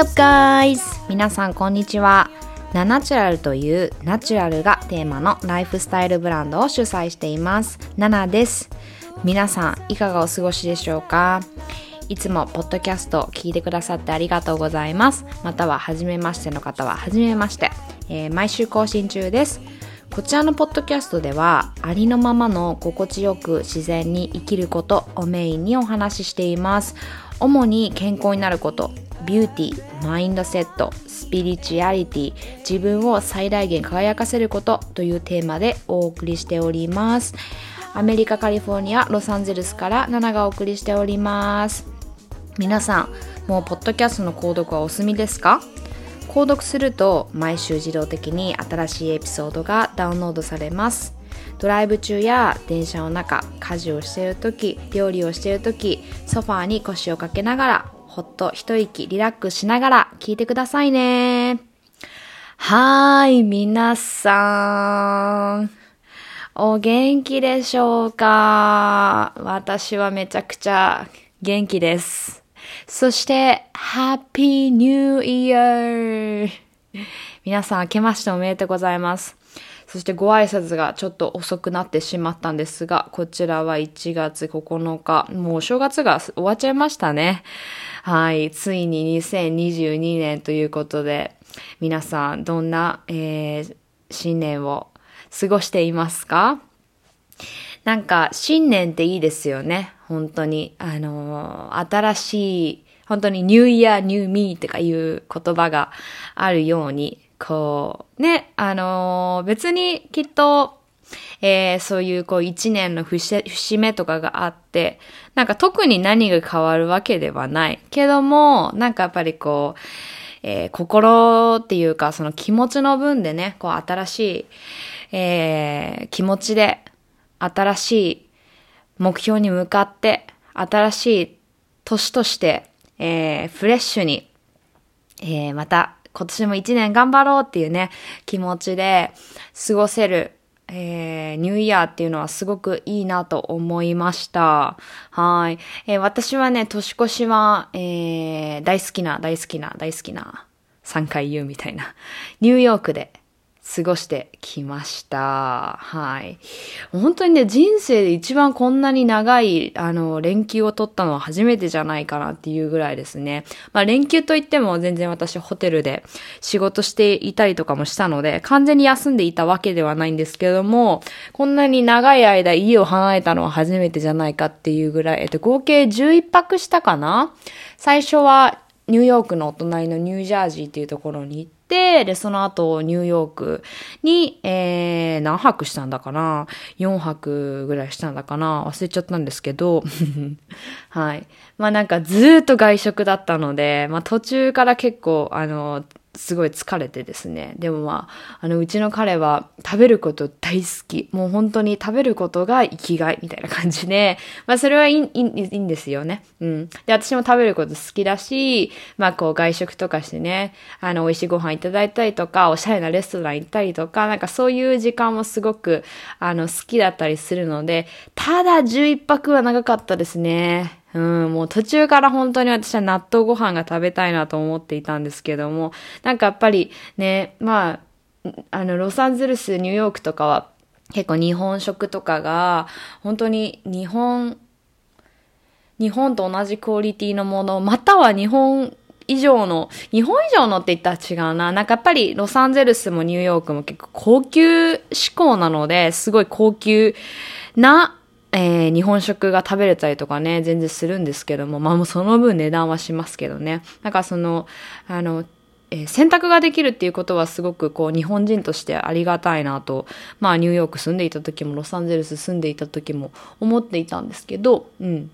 What's up guys? 皆さんこんにちは。ナナチュラルというナチュラルがテーマのライフスタイルブランドを主催しています。ナナです。皆さんいかがお過ごしでしょうか？いつもポッドキャスト聞いてくださってありがとうございます。または初めましての方は初めまして。えー毎週更新中です。こちらのポッドキャストではありのままの心地よく自然に生きることをメインにお話ししています主に健康になることビューティーマインドセットスピリチュアリティ自分を最大限輝かせることというテーマでお送りしております。アメリカカリフォルニアロサンゼルスからナナがお送りしております。皆さんもうポッドキャストの購読はお済みですか？購読すると毎週自動的に新しいエピソードがダウンロードされます。ドライブ中や電車の中家事をしている時料理をしている時ソファーに腰をかけながらほっと一息リラックスしながら聞いてくださいねはーい皆さんお元気でしょうか？私はめちゃくちゃ元気です。そして、Happy New Year! 皆さん、明けましておめでとうございます。そしてご挨拶がちょっと遅くなってしまったんですが、こちらは1月9日、もう正月が終わっちゃいましたね。はい、ついに2022年ということで、皆さん、どんな、えー新年を過ごしていますか？なんか、新年っていいですよね。本当に。あのー新しい、本当にニューイヤー、ニューミーとかいう言葉があるように、こう、ね、あのー別にきっと、えーそういうこう一年の節目とかがあって、なんか特に何が変わるわけではない。けども、なんかやっぱりこう、えー心っていうかその気持ちの分でね、こう新しい、えー気持ちで新しい目標に向かって、新しい年として、えーフレッシュに、えーまた今年も一年頑張ろうっていうね、気持ちで過ごせる、えーニューイヤーっていうのはすごくいいなと思いました。はい。えー私はね、年越しは、えー大好きな、大好きな、大好きな、3回言うみたいな、ニューヨークで過ごしてきました。はい。本当にね、人生で一番こんなに長い、あの、連休を取ったのは初めてじゃないかなっていうぐらいですね。まあ、連休といっても全然私ホテルで仕事していたりとかもしたので、完全に休んでいたわけではないんですけども、こんなに長い間家を離れたのは初めてじゃないかっていうぐらい、えっと、合計11泊したかな？最初はニューヨークのお隣のニュージャージーっていうところに行って、で、その後ニューヨークに、えー、何泊したんだかな ?4 泊ぐらいしたんだかな？忘れちゃったんですけど、はい。まあなんかずっと外食だったので、まあ途中から結構、あの、すごい疲れてですね。でもまあ、あの、うちの彼は食べること大好き。もう本当に食べることが生きがいみたいな感じで、まあそれはいいいいんですよね。うん。で、私も食べること好きだし、まあこう外食とかしてね、あの、美味しいご飯いただいたりとか、おしゃれなレストラン行ったりとか、なんかそういう時間もすごく、あの、好きだったりするので、ただ11泊は長かったですね。うん、もう途中から本当に私は納豆ご飯が食べたいなと思っていたんですけども、なんかやっぱりね、まあ、あの、ロサンゼルス、ニューヨークとかは結構日本食とかが、本当に日本、日本と同じクオリティのもの、または日本以上の、日本以上のって言ったら違うな。なんかやっぱりロサンゼルスもニューヨークも結構高級志向なので、すごい高級な、えー日本食が食べれたりとかね、全然するんですけども、まあもうその分値段はしますけどね。なんかその、あの、えー選択ができるっていうことはすごくこう日本人としてありがたいなと、まあニューヨーク住んでいた時もロサンゼルス住んでいた時も思っていたんですけど、うん。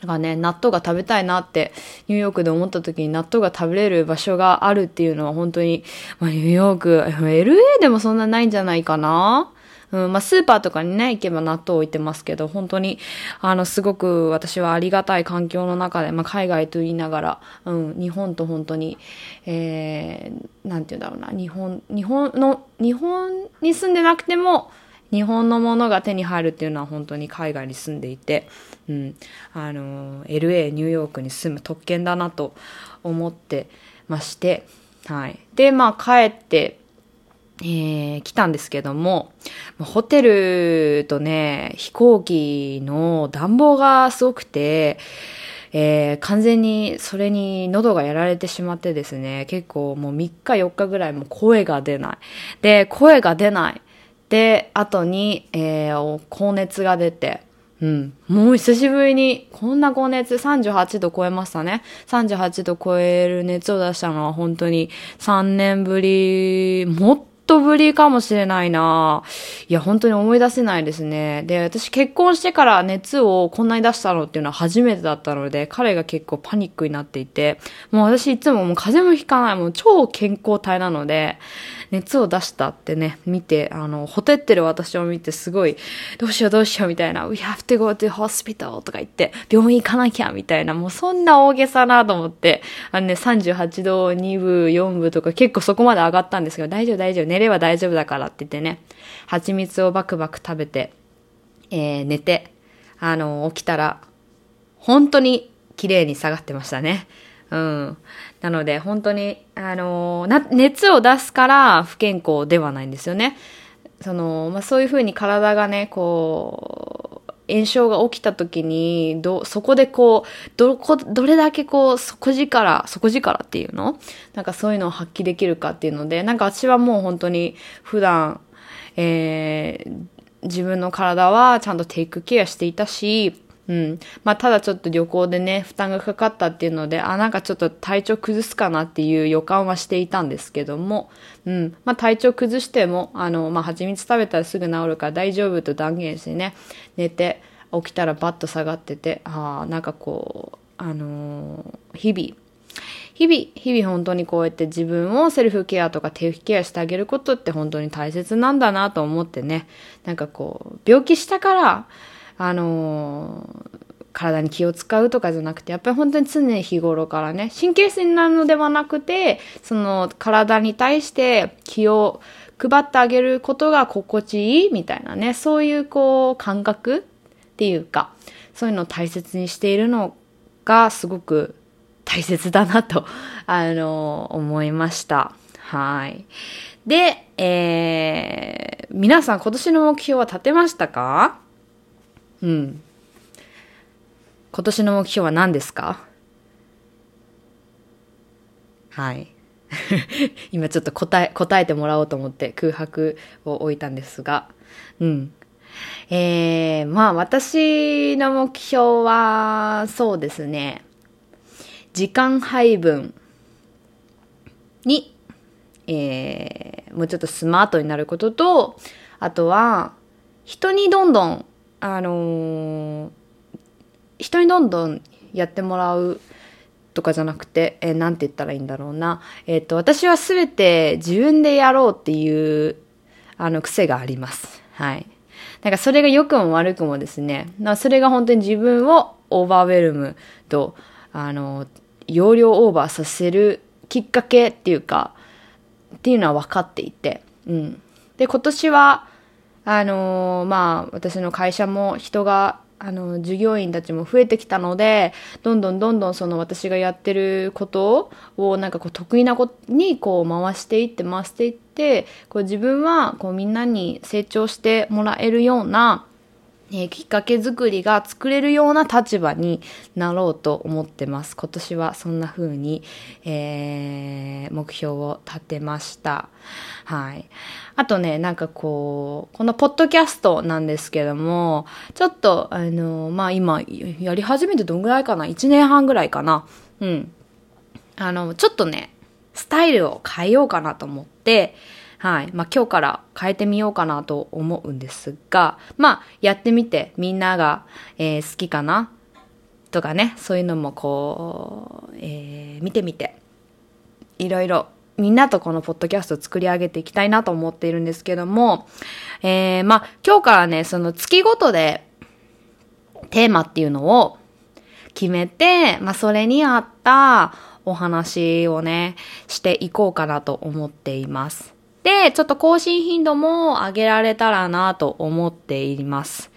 だかね、納豆が食べたいなって、ニューヨークで思った時に納豆が食べれる場所があるっていうのは本当に、まあ、ニューヨーク、LA でもそんなないんじゃないかなうん、まあ、スーパーとかにね、行けば納豆置いてますけど、本当に、あの、すごく私はありがたい環境の中で、まあ、海外と言いながら、うん、日本と本当に、えー、なんて言うんだろうな、日本、日本の、日本に住んでなくても、日本のものが手に入るっていうのは本当に海外に住んでいて、うん、あの、LA、ニューヨークに住む特権だなと思ってまして、はい。で、まあ帰って、えー、来たんですけども、ホテルとね、飛行機の暖房がすごくて、えー、完全にそれに喉がやられてしまってですね、結構もう3日4日ぐらいもう声が出ない。で、声が出ない。で、後に、えー、高熱が出て、うん。もう久しぶりに、こんな高熱38度超えましたね。38度超える熱を出したのは本当に3年ぶり、もっととぶりかもしれないな。いや、本当に思い出せないですね。で、私結婚してから熱をこんなに出したのっていうのは初めてだったので、彼が結構パニックになっていて、もう私いつももう風邪もひかない、もう超健康体なので、熱を出したってね、見て、あの、ほてってる私を見てすごい、どうしようどうしようみたいな、we have to go to hospital とか言って、病院行かなきゃみたいな、もうそんな大げさなと思って、あのね、38度2分、4分とか結構そこまで上がったんですけど、大丈夫大丈夫、寝れば大丈夫だからって言ってね、蜂蜜をバクバク食べて、えー、寝て、あの、起きたら、本当に綺麗に下がってましたね。うん。なので、本当に、あのな、熱を出すから不健康ではないんですよね。その、まあ、そういうふうに体がね、こう、炎症が起きた時に、ど、そこでこう、どこ、どれだけこう、底力、底力っていうの？なんかそういうのを発揮できるかっていうので、なんか私はもう本当に普段、えー、自分の体はちゃんとテイクケアしていたし、うん。まあ、ただちょっと旅行でね、負担がかかったっていうので、あ、なんかちょっと体調崩すかなっていう予感はしていたんですけども、うん。まあ、体調崩しても、あの、まあ、蜂蜜食べたらすぐ治るから大丈夫と断言してね、寝て、起きたらバッと下がってて、ああ、なんかこう、あのー、日々、日々、日々本当にこうやって自分をセルフケアとかテーフケアしてあげることって本当に大切なんだなと思ってね、なんかこう、病気したから、あの、体に気を使うとかじゃなくて、やっぱり本当に常日頃からね、神経質になるのではなくて、その体に対して気を配ってあげることが心地いいみたいなね、そういうこう感覚っていうか、そういうのを大切にしているのがすごく大切だなと、あの、思いました。はい。で、えー、皆さん今年の目標は立てましたか？うん。今年の目標は何ですか？はい。今ちょっと答え、答えてもらおうと思って空白を置いたんですが、うん。えー、まあ私の目標は、そうですね。時間配分に、えー、もうちょっとスマートになることと、あとは、人にどんどんあのー、人にどんどんやってもらうとかじゃなくて、えー、なんて言ったらいいんだろうな。えっ、ー、と、私はすべて自分でやろうっていう、あの、癖があります。はい。なんかそれが良くも悪くもですね、それが本当に自分をオーバーウェルムと、あの、容量オーバーさせるきっかけっていうか、っていうのは分かっていて、うん。で、今年は、あのー、まあ、私の会社も人が、あの、従業員たちも増えてきたので、どんどんどんどんその私がやってることをなんかこう得意なことにこう回していって回していって、こう自分はこうみんなに成長してもらえるような、え、きっかけ作りが作れるような立場になろうと思ってます。今年はそんな風に、えー、目標を立てました。はい。あとね、なんかこう、このポッドキャストなんですけども、ちょっと、あの、まあ今、やり始めてどんぐらいかな ?1 年半ぐらいかなうん。あの、ちょっとね、スタイルを変えようかなと思って、はい。まあ、今日から変えてみようかなと思うんですが、まあ、やってみてみんなが、えー、好きかなとかね、そういうのもこう、えー、見てみて、いろいろみんなとこのポッドキャストを作り上げていきたいなと思っているんですけども、えー、まあ、今日からね、その月ごとでテーマっていうのを決めて、まあ、それに合ったお話をね、していこうかなと思っています。で、ちょっと更新頻度も上げられたらなと思っています。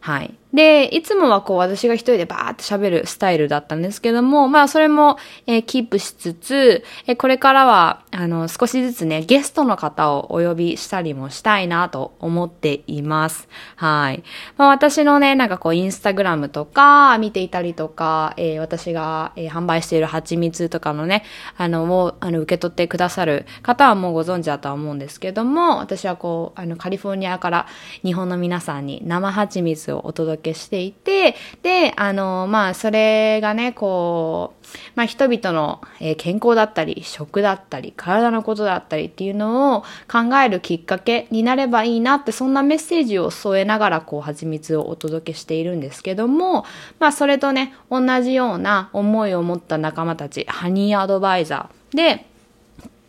はい。で、いつもはこう私が一人でバーって喋るスタイルだったんですけども、まあそれも、えー、キープしつつ、えー、これからは、あの、少しずつね、ゲストの方をお呼びしたりもしたいなと思っています。はい。まあ私のね、なんかこうインスタグラムとか見ていたりとか、えー、私が、えー、販売している蜂蜜とかのね、あの、もう、あの、受け取ってくださる方はもうご存知だとは思うんですけども、私はこう、あの、カリフォルニアから日本の皆さんに生蜂蜜をお届けしていて、で、あの、まあ、それがね、こう、まあ、人々の、健康だったり、食だったり、体のことだったりっていうのを考えるきっかけになればいいなって、そんなメッセージを添えながら、こう、蜂蜜をお届けしているんですけども、まあ、それとね、同じような思いを持った仲間たち、ハニーアドバイザーで、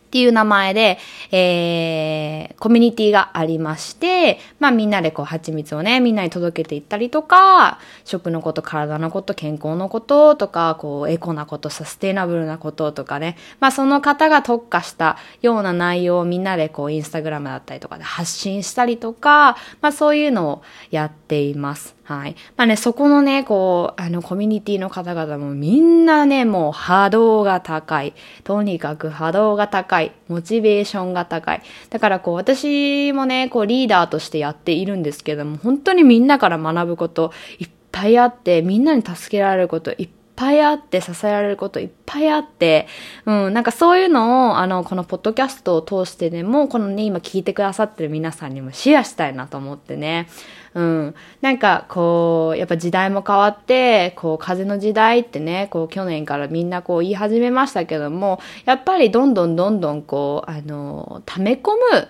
っていう名前で、えー、コミュニティがありまして、まあみんなでこう蜂蜜をね、みんなに届けていったりとか、食のこと、体のこと、健康のこととか、こうエコなこと、サステナブルなこととかね、まあその方が特化したような内容をみんなでこうインスタグラムだったりとかで発信したりとか、まあそういうのをやっています。はい。まあね、そこのね、こう、あの、コミュニティの方々もみんなね、もう波動が高い。とにかく波動が高い。いモチベーションが高い。だからこう、私もね、こう、リーダーとしてやっているんですけども、本当にみんなから学ぶこといっぱいあって、みんなに助けられることいっぱいあって、支えられることいっぱいあって、うん、なんかそういうのを、あの、このポッドキャストを通してでも、このね、今聞いてくださってる皆さんにもシェアしたいなと思ってね。うん。なんか、こう、やっぱ時代も変わって、こう、風の時代ってね、こう、去年からみんなこう言い始めましたけども、やっぱりどんどんどんどんこう、あの、溜め込む、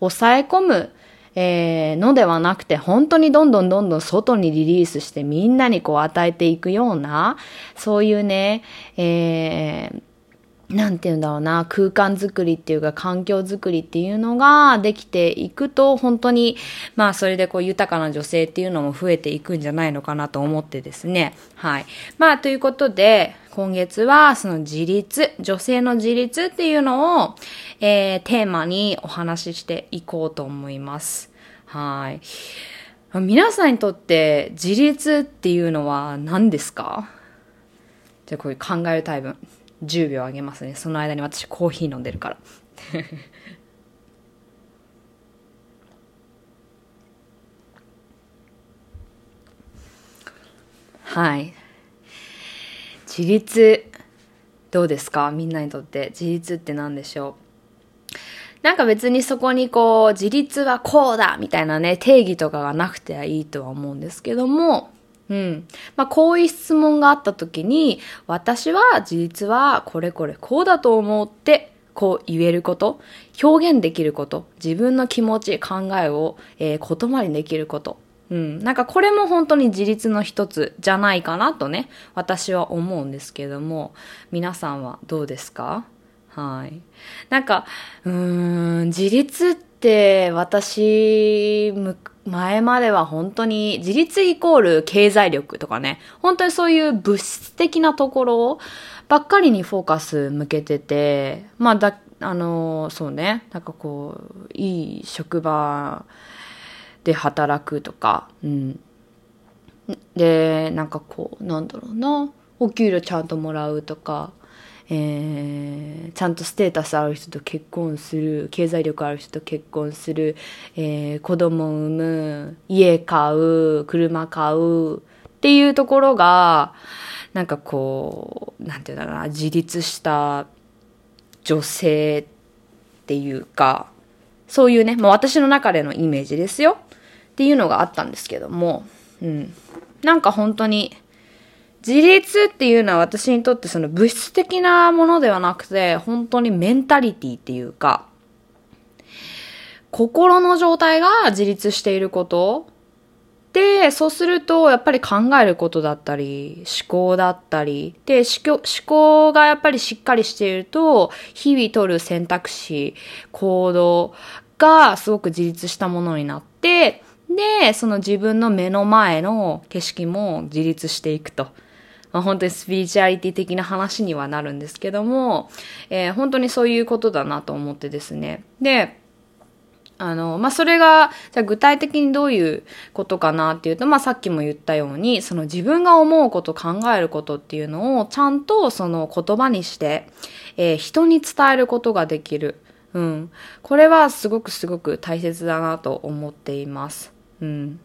抑え込む、えー、のではなくて、本当にどんどんどんどん外にリリースしてみんなにこう与えていくような、そういうね、えー、なんて言うんだろうな、空間づくりっていうか環境づくりっていうのができていくと、本当に、まあそれでこう豊かな女性っていうのも増えていくんじゃないのかなと思ってですね。はい。まあということで、今月はその自立、女性の自立っていうのを、えー、テーマにお話ししていこうと思います。はい。皆さんにとって自立っていうのは何ですか？じゃあこういう考えるタイプ。10秒あげますね。その間に私コーヒー飲んでるから。はい。自立どうですか？みんなにとって自立って何でしょう？なんか別にそこにこう、自立はこうだみたいなね、定義とかがなくてはいいとは思うんですけども、うん。まあ、こういう質問があった時に、私は事実はこれこれこうだと思って、こう言えること、表現できること、自分の気持ち、考えを、えー、言葉にできること。うん。なんかこれも本当に自立の一つじゃないかなとね、私は思うんですけども、皆さんはどうですか？はい。なんか、うーん、自立ってって私、前までは本当に自立イコール経済力とかね、本当にそういう物質的なところばっかりにフォーカス向けてて、まあだ、あの、そうね、なんかこう、いい職場で働くとか、うん。で、なんかこう、なんだろうな、お給料ちゃんともらうとか、えー、ちゃんとステータスある人と結婚する経済力ある人と結婚する、えー、子供産む家買う車買うっていうところがなんかこうなんていうんだろうな自立した女性っていうかそういうねもう私の中でのイメージですよ。っていうのがあったんですけども、うん、なんか本当に自立っていうのは私にとってその物質的なものではなくて、本当にメンタリティっていうか、心の状態が自立していることで、そうすると、やっぱり考えることだったり、思考だったり、で、思考がやっぱりしっかりしていると、日々取る選択肢、行動がすごく自立したものになって、で、その自分の目の前の景色も自立していくと。まあ、本当にスピリチュアリティ的な話にはなるんですけども、えー、本当にそういうことだなと思ってですね。で、あの、まあ、それが、じゃ具体的にどういうことかなっていうと、まあ、さっきも言ったように、その自分が思うこと、考えることっていうのを、ちゃんとその言葉にして、えー、人に伝えることができる。うん。これはすごくすごく大切だなと思っています。うん。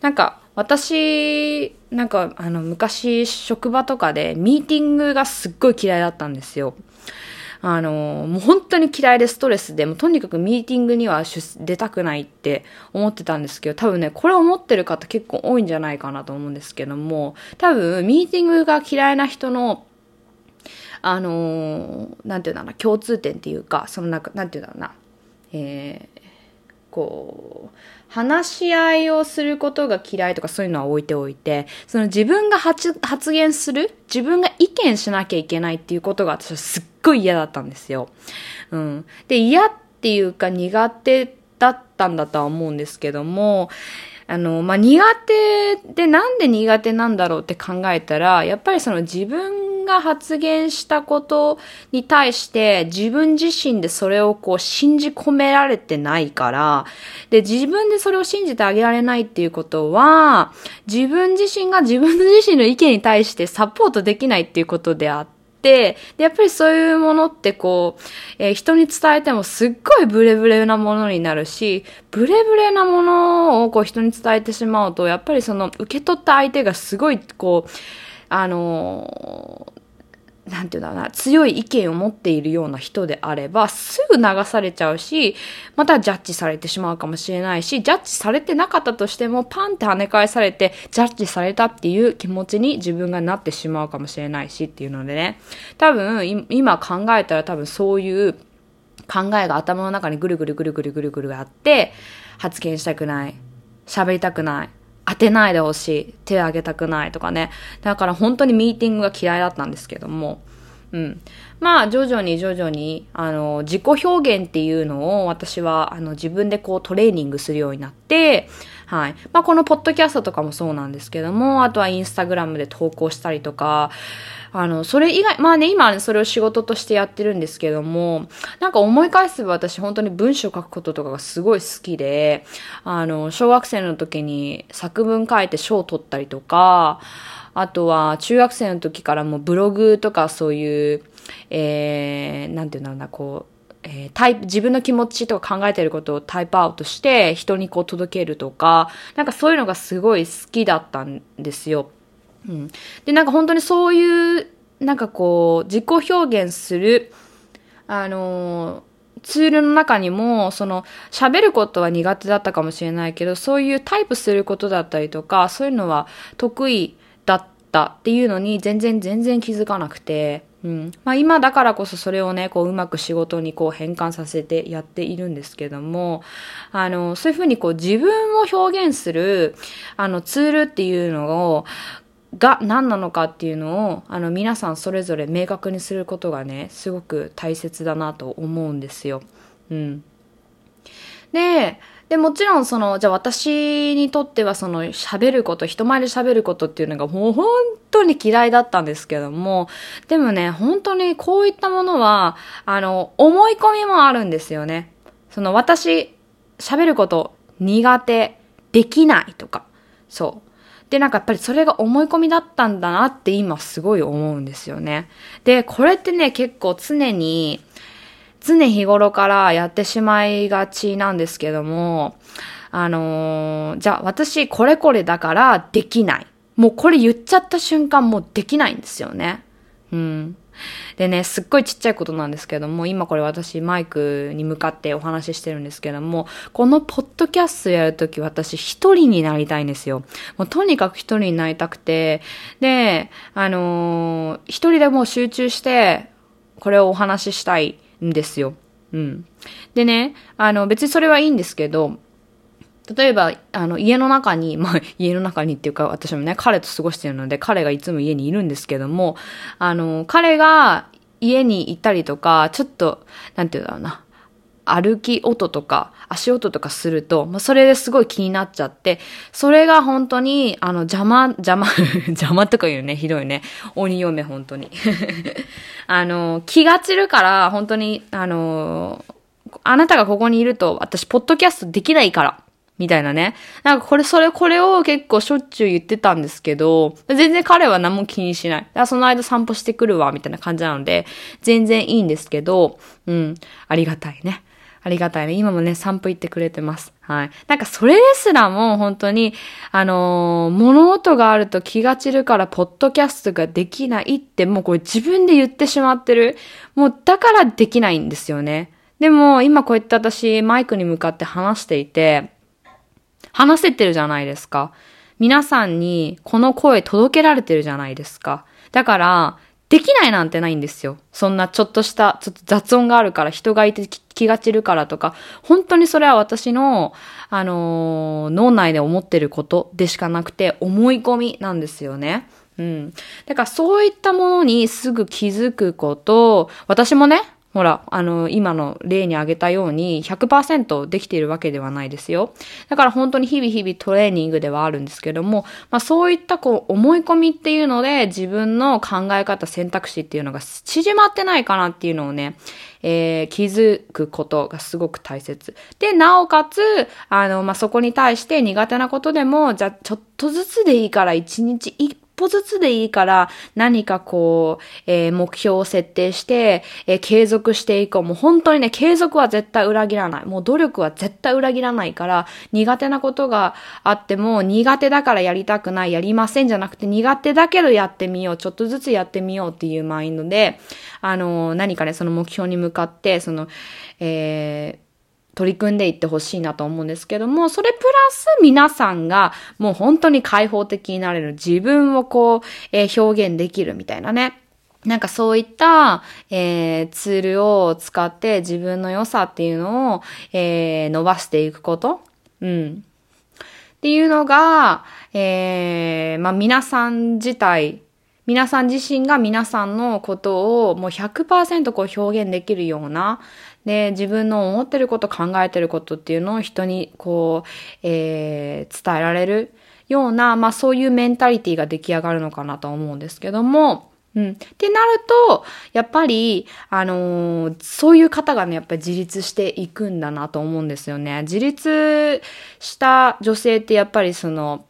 なんか、私、なんか、あの、昔、職場とかで、ミーティングがすっごい嫌いだったんですよ。あの、もう本当に嫌いでストレスで、もうとにかくミーティングには出たくないって思ってたんですけど、多分ね、これ思ってる方結構多いんじゃないかなと思うんですけども、多分、ミーティングが嫌いな人のあの、なんていうんだろうな、共通点っていうか、そのなんか、なんていうんだろうな、えー、こう、話し合いをすることが嫌いとかそういうのは置いておいて、その自分が発言する、自分が意見しなきゃいけないっていうことが私はすっごい嫌だったんですよ。うん。で、嫌っていうか苦手だったんだとは思うんですけども、あの、まあ、苦手でなんで苦手なんだろうって考えたら、やっぱりその自分が発言したことに対して自分自身でそれをこう信じ込められてないから、で、自分でそれを信じてあげられないっていうことは、自分自身が自分自身の意見に対してサポートできないっていうことであって、で、やっぱりそういうものってこう、えー、人に伝えてもすっごいブレブレなものになるし、ブレブレなものをこう人に伝えてしまうと、やっぱりその受け取った相手がすごいこう、あのなんていうんだろうな、強い意見を持っているような人であれば、すぐ流されちゃうし、またジャッジされてしまうかもしれないし、ジャッジされてなかったとしても、パンって跳ね返されて、ジャッジされたっていう気持ちに自分がなってしまうかもしれないしっていうのでね、多分、今考えたら多分そういう考えが頭の中にぐるぐるぐるぐるぐるぐるがあって、発言したくない、喋りたくない、当てないでほしい。手を挙げたくないとかね。だから本当にミーティングが嫌いだったんですけども。うん。まあ、徐々に徐々に、あの、自己表現っていうのを私は、あの、自分でこうトレーニングするようになって、はい。まあ、このポッドキャストとかもそうなんですけども、あとはインスタグラムで投稿したりとか、あの、それ以外、まあね、今それを仕事としてやってるんですけども、なんか思い返せば私本当に文章書くこととかがすごい好きで、あの、小学生の時に作文書いて賞を取ったりとか、あとは中学生の時からもブログとかそういう、えー、なんていうんだろうな、こう、えー、タイプ、自分の気持ちとか考えてることをタイプアウトして人にこう届けるとか、なんかそういうのがすごい好きだったんですよ。うん。で、なんか本当にそういう、なんかこう、自己表現する、あのツールの中にも、その、喋ることは苦手だったかもしれないけど、そういうタイプすることだったりとか、そういうのは得意だったっていうのに全然全然気づかなくて、うん。まあ今だからこそそれをね、こううまく仕事にこう変換させてやっているんですけども、あの、そういうふうにこう自分を表現する、あのツールっていうのを、が何なのかっていうのを、あの皆さんそれぞれ明確にすることがね、すごく大切だなと思うんですよ。うん。で、で、もちろんその、じゃあ私にとってはその喋ること、人前で喋ることっていうのがもう本当に嫌いだったんですけども、でもね、本当にこういったものは、あの、思い込みもあるんですよね。その私、喋ること苦手、できないとか、そう。で、なんかやっぱりそれが思い込みだったんだなって今すごい思うんですよね。で、これってね、結構常に、常日頃からやってしまいがちなんですけども、あのー、じゃあ私これこれだからできない。もうこれ言っちゃった瞬間もうできないんですよね。うん。でね、すっごいちっちゃいことなんですけども、今これ私マイクに向かってお話ししてるんですけども、このポッドキャストやるとき私一人になりたいんですよ。もうとにかく一人になりたくて、で、あのー、一人でも集中して、これをお話ししたいんですよ。うん。でね、あの、別にそれはいいんですけど、例えば、あの、家の中に、まあ、家の中にっていうか、私もね、彼と過ごしてるので、彼がいつも家にいるんですけども、あの、彼が家に行ったりとか、ちょっと、なんて言うんだろうな、歩き音とか足音とかすると、まあ、それですごい気になっちゃって、それが本当に、あの、邪魔、邪魔、邪魔とか言うね、ひどいね。鬼嫁、本当に。あの、気が散るから、本当に、あの、あなたがここにいると私、ポッドキャストできないから。みたいなね。なんかこれ、それ、これを結構しょっちゅう言ってたんですけど、全然彼は何も気にしない。だからその間散歩してくるわ、みたいな感じなので、全然いいんですけど、うん、ありがたいね。ありがたいね。今もね、散歩行ってくれてます。はい。なんかそれですらも本当に、あのー、物音があると気が散るからポッドキャストができないってもうこれ自分で言ってしまってる。もうだからできないんですよね。でも今こうやって私マイクに向かって話していて、話せてるじゃないですか。皆さんにこの声届けられてるじゃないですか。だから、できないなんてないんですよ。そんなちょっとした、ちょっと雑音があるから、人がいて気が散るからとか、本当にそれは私の、あのー、脳内で思ってることでしかなくて、思い込みなんですよね。うん。だからそういったものにすぐ気づくこと、私もね、ほら、あの、今の例に挙げたように100%できているわけではないですよ。だから本当に日々日々トレーニングではあるんですけども、まあそういったこう思い込みっていうので自分の考え方選択肢っていうのが縮まってないかなっていうのをね、えー、気づくことがすごく大切。で、なおかつ、あの、まあ、そこに対して苦手なことでも、じゃちょっとずつでいいから一日一歩ずつでいいから何かこう、えー、目標を設定して、えー、継続していこう。もう本当にね、継続は絶対裏切らない。もう努力は絶対裏切らないから、苦手なことがあっても、苦手だからやりたくない、やりませんじゃなくて、苦手だけどやってみよう。ちょっとずつやってみようっていうマインドで、あのー、何かね、その目標に向かって、その、えー、取り組んでいってほしいなと思うんですけども、それプラス皆さんがもう本当に開放的になれる自分をこう、えー、表現できるみたいなね。なんかそういった、えー、ツールを使って自分の良さっていうのを、えー、伸ばしていくこと。うん。っていうのが、えー、まあ皆さん自体、皆さん自身が皆さんのことをもう100%こう表現できるような、で、自分の思ってること、考えてることっていうのを人にこう、えー、伝えられるような、まあそういうメンタリティが出来上がるのかなと思うんですけども、うん。ってなると、やっぱり、あのー、そういう方がね、やっぱり自立していくんだなと思うんですよね。自立した女性ってやっぱりその、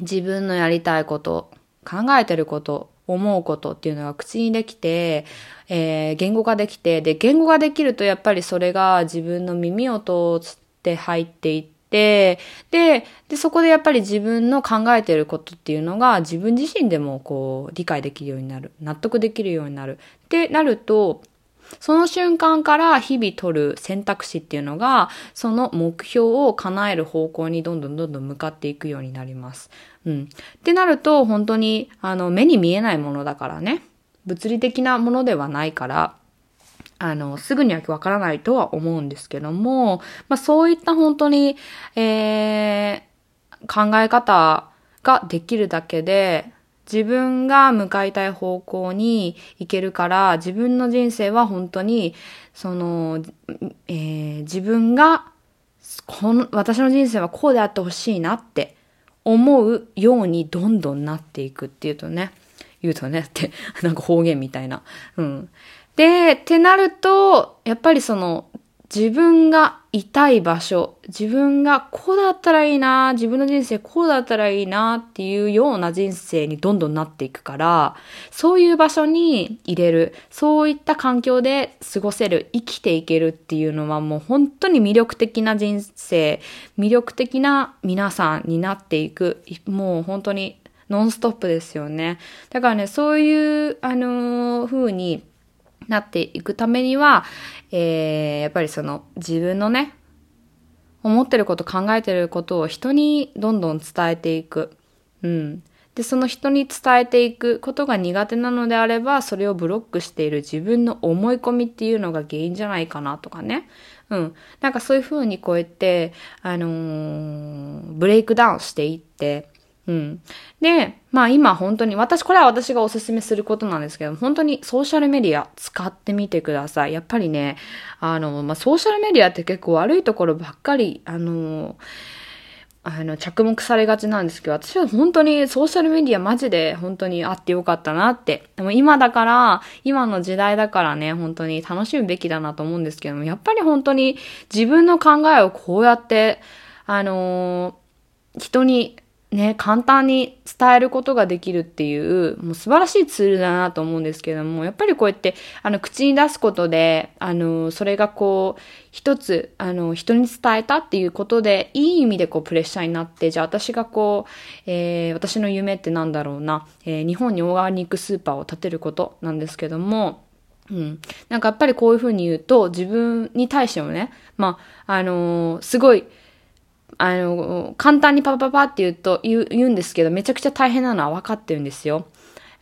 自分のやりたいこと、考えてること、思うことっていうのが口にできて、えー、言語化できて、で、言語ができるとやっぱりそれが自分の耳を通って入っていって、で、で、そこでやっぱり自分の考えてることっていうのが自分自身でもこう理解できるようになる。納得できるようになる。ってなると、その瞬間から日々取る選択肢っていうのが、その目標を叶える方向にどんどんどんどん向かっていくようになります。うん。ってなると、本当に、あの、目に見えないものだからね。物理的なものではないから、あの、すぐにはわからないとは思うんですけども、まあそういった本当に、えー、考え方ができるだけで、自分が向かいたい方向に行けるから、自分の人生は本当に、その、えー、自分が、この、私の人生はこうであってほしいなって思うようにどんどんなっていくっていうとね、言うとねって、なんか方言みたいな。うん。で、ってなると、やっぱりその、自分がいたい場所、自分がこうだったらいいな、自分の人生こうだったらいいなっていうような人生にどんどんなっていくから、そういう場所に入れる、そういった環境で過ごせる、生きていけるっていうのはもう本当に魅力的な人生、魅力的な皆さんになっていく、もう本当にノンストップですよね。だからね、そういう、あのー、風に、なっていくためには、えー、やっぱりその自分のね、思ってること考えてることを人にどんどん伝えていく。うん。で、その人に伝えていくことが苦手なのであれば、それをブロックしている自分の思い込みっていうのが原因じゃないかなとかね。うん。なんかそういうふうにこうやって、あのー、ブレイクダウンしていって、うん。で、まあ今本当に、私、これは私がおすすめすることなんですけど、本当にソーシャルメディア使ってみてください。やっぱりね、あの、まあソーシャルメディアって結構悪いところばっかり、あの、あの、着目されがちなんですけど、私は本当にソーシャルメディアマジで本当にあってよかったなって。でも今だから、今の時代だからね、本当に楽しむべきだなと思うんですけども、やっぱり本当に自分の考えをこうやって、あの、人にね、簡単に伝えることができるっていう、もう素晴らしいツールだなと思うんですけども、やっぱりこうやって、あの、口に出すことで、あの、それがこう、一つ、あの、人に伝えたっていうことで、いい意味でこう、プレッシャーになって、じゃあ私がこう、えー、私の夢ってなんだろうな、えー、日本にオーガニックスーパーを建てることなんですけども、うん。なんかやっぱりこういうふうに言うと、自分に対してもね、まあ、あのー、すごい、あの、簡単にパパパって言うと、言う、言うんですけど、めちゃくちゃ大変なのは分かってるんですよ。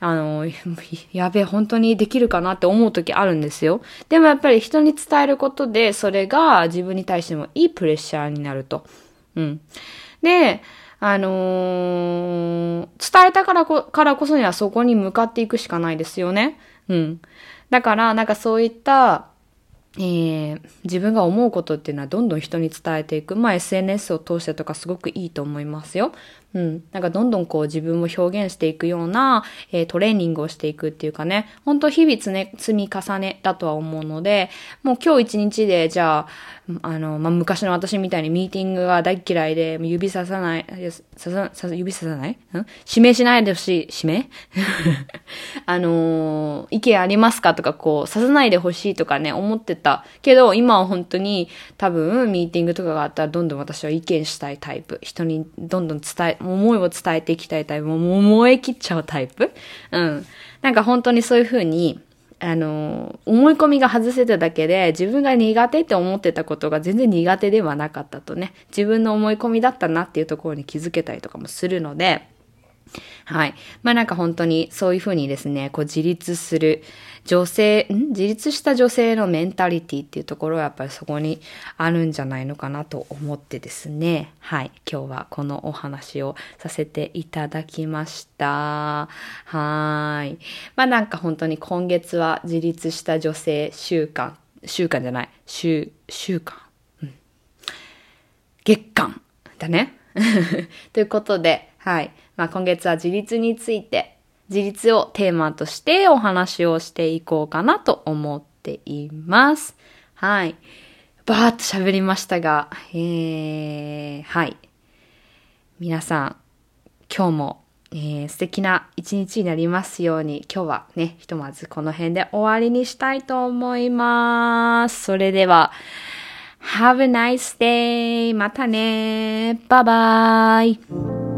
あの、やべえ、本当にできるかなって思う時あるんですよ。でもやっぱり人に伝えることで、それが自分に対してもいいプレッシャーになると。うん。で、あのー、伝えたからこ、からこそにはそこに向かっていくしかないですよね。うん。だから、なんかそういった、えー、自分が思うことっていうのはどんどん人に伝えていく。まあ SNS を通してとかすごくいいと思いますよ。うん。なんかどんどんこう自分を表現していくような、えー、トレーニングをしていくっていうかね、本当日々つ、ね、積み重ねだとは思うので、もう今日一日でじゃあ、あの、まあ、昔の私みたいにミーティングが大嫌いで、指ささない、ささ、指ささない？ん？指名しないでほしい、指名？あのー、意見ありますかとか、こう、ささないでほしいとかね、思ってた。けど、今は本当に、多分、ミーティングとかがあったら、どんどん私は意見したいタイプ。人にどんどん伝え、思いを伝えていきたいタイプ。もう燃え切っちゃうタイプ？うん。なんか本当にそういうふうに、あの、思い込みが外せただけで、自分が苦手って思ってたことが全然苦手ではなかったとね、自分の思い込みだったなっていうところに気づけたりとかもするので、はい。まあなんか本当にそういうふうにですね、こう自立する女性、ん？自立した女性のメンタリティっていうところはやっぱりそこにあるんじゃないのかなと思ってですね、はい。今日はこのお話をさせていただきました。はい。まあなんか本当に今月は自立した女性週間、週間じゃない、週、週間、うん。月間だね。ということで、はい。まあ、今月は自立について、自立をテーマとしてお話をしていこうかなと思っています。はい。バーっと喋りましたが、えー、はい。皆さん、今日も、えー、素敵な一日になりますように、今日はね、ひとまずこの辺で終わりにしたいと思います。それでは、Have a nice day! またねバイバイ